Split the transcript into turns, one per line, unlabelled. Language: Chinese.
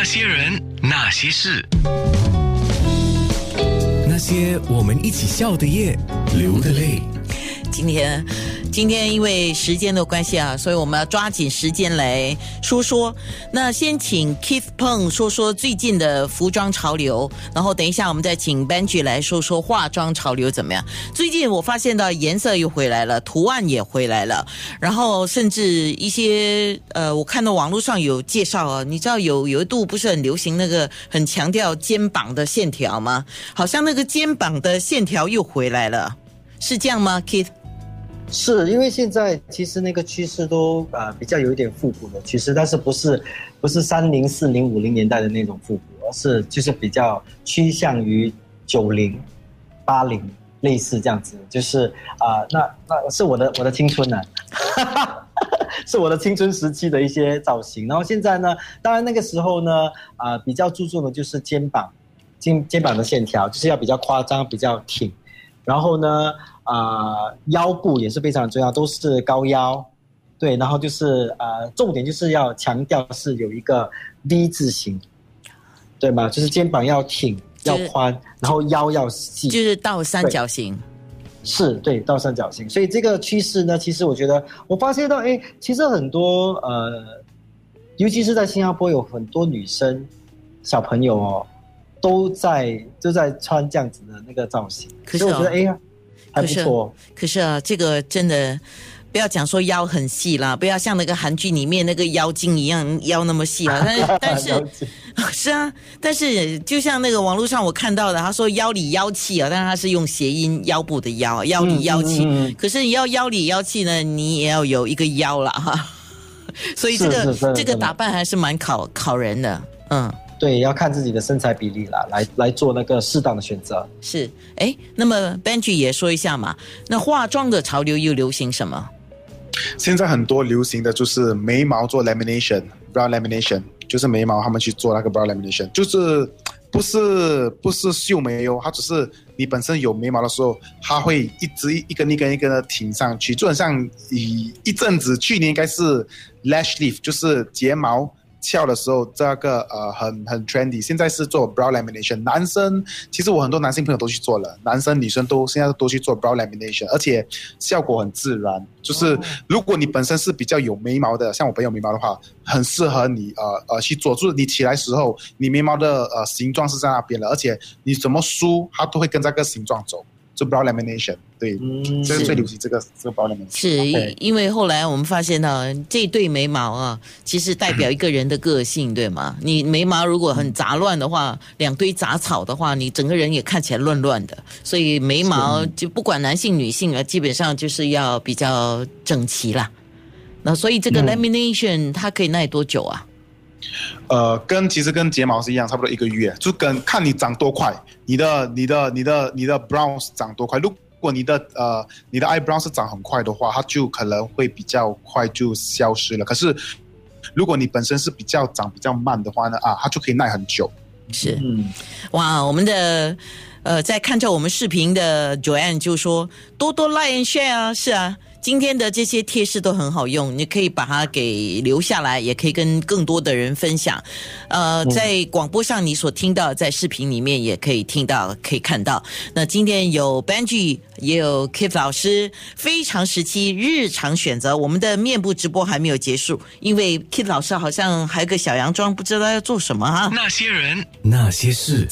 那些人，那些事，
那些我们一起笑的夜，流的泪。
今天，今天因为时间的关系啊，所以我们要抓紧时间来说说。那先请 Keith Peng 说说最近的服装潮流，然后等一下我们再请 Benji 来说说化妆潮流怎么样。最近我发现到颜色又回来了，图案也回来了，然后甚至一些呃，我看到网络上有介绍啊，你知道有有一度不是很流行那个很强调肩膀的线条吗？好像那个肩膀的线条又回来了，是这样吗，Kit？h
是因为现在其实那个趋势都呃比较有一点复古的趋势，但是不是不是三零四零五零年代的那种复古，而是就是比较趋向于九零八零类似这样子，就是啊那那是我的我的青春呢，是我的青春时期的一些造型。然后现在呢，当然那个时候呢啊比较注重的就是肩膀肩肩膀的线条，就是要比较夸张比较挺，然后呢。啊，腰部也是非常重要，都是高腰，对，然后就是呃，重点就是要强调是有一个 V 字形，对吗？就是肩膀要挺，要宽，然后腰要细，
就是倒三角形，
是对，倒三角形。所以这个趋势呢，其实我觉得我发现到，哎，其实很多呃，尤其是在新加坡，有很多女生小朋友哦，都在都在穿这样子的那个造型，
可是
我觉得哎呀。还不错，
可是啊，这个真的不要讲说腰很细啦，不要像那个韩剧里面那个妖精一样腰那么细啊。但是 但是 是啊，但是就像那个网络上我看到的，他说腰里妖气啊，但是他是用谐音腰部的腰，腰里妖气。可是你要腰里妖气呢，你也要有一个腰了哈。所以这个这个打扮还是蛮考考人的，嗯。
对，要看自己的身材比例啦，来来做那个适当的选择。
是，哎，那么 Benji 也说一下嘛，那化妆的潮流又流行什么？
现在很多流行的就是眉毛做 lamination，brow lamination，就是眉毛他们去做那个 brow lamination，就是不是不是秀眉哦，它只是你本身有眉毛的时候，它会一直一根一根一根的挺上去，就很像一一阵子，去年应该是 lash lift，就是睫毛。翘的时候，这个呃很很 trendy。现在是做 brow lamination，男生其实我很多男性朋友都去做了，男生女生都现在都去做 brow lamination，而且效果很自然。就是如果你本身是比较有眉毛的，像我朋友眉毛的话，很适合你呃呃去做。就是你起来时候，你眉毛的呃形状是在那边的，而且你怎么梳，它都会跟这个形状走。就 brow lamination，对，这是最流行这个这个 brow lamination。
是因为后来我们发现呢这对眉毛啊，其实代表一个人的个性，对吗？你眉毛如果很杂乱的话，两堆杂草的话，你整个人也看起来乱乱的。所以眉毛就不管男性女性啊，基本上就是要比较整齐啦。那所以这个 lamination 它可以耐多久啊？
呃，跟其实跟睫毛是一样，差不多一个月，就跟看你长多快，你的你的你的你的 brow 长多快。如果你的呃你的 eyebrow 是长很快的话，它就可能会比较快就消失了。可是如果你本身是比较长比较慢的话呢，啊，它就可以耐很久。
是，嗯，哇，我们的呃在看着我们视频的 Joanne 就说多多 like and share 啊，是啊。今天的这些贴士都很好用，你可以把它给留下来，也可以跟更多的人分享。呃，在广播上你所听到，在视频里面也可以听到，可以看到。那今天有 Benji，也有 Keith 老师，非常时期日常选择。我们的面部直播还没有结束，因为 Keith 老师好像还有个小洋装，不知道要做什么哈。
那些人，
那些事。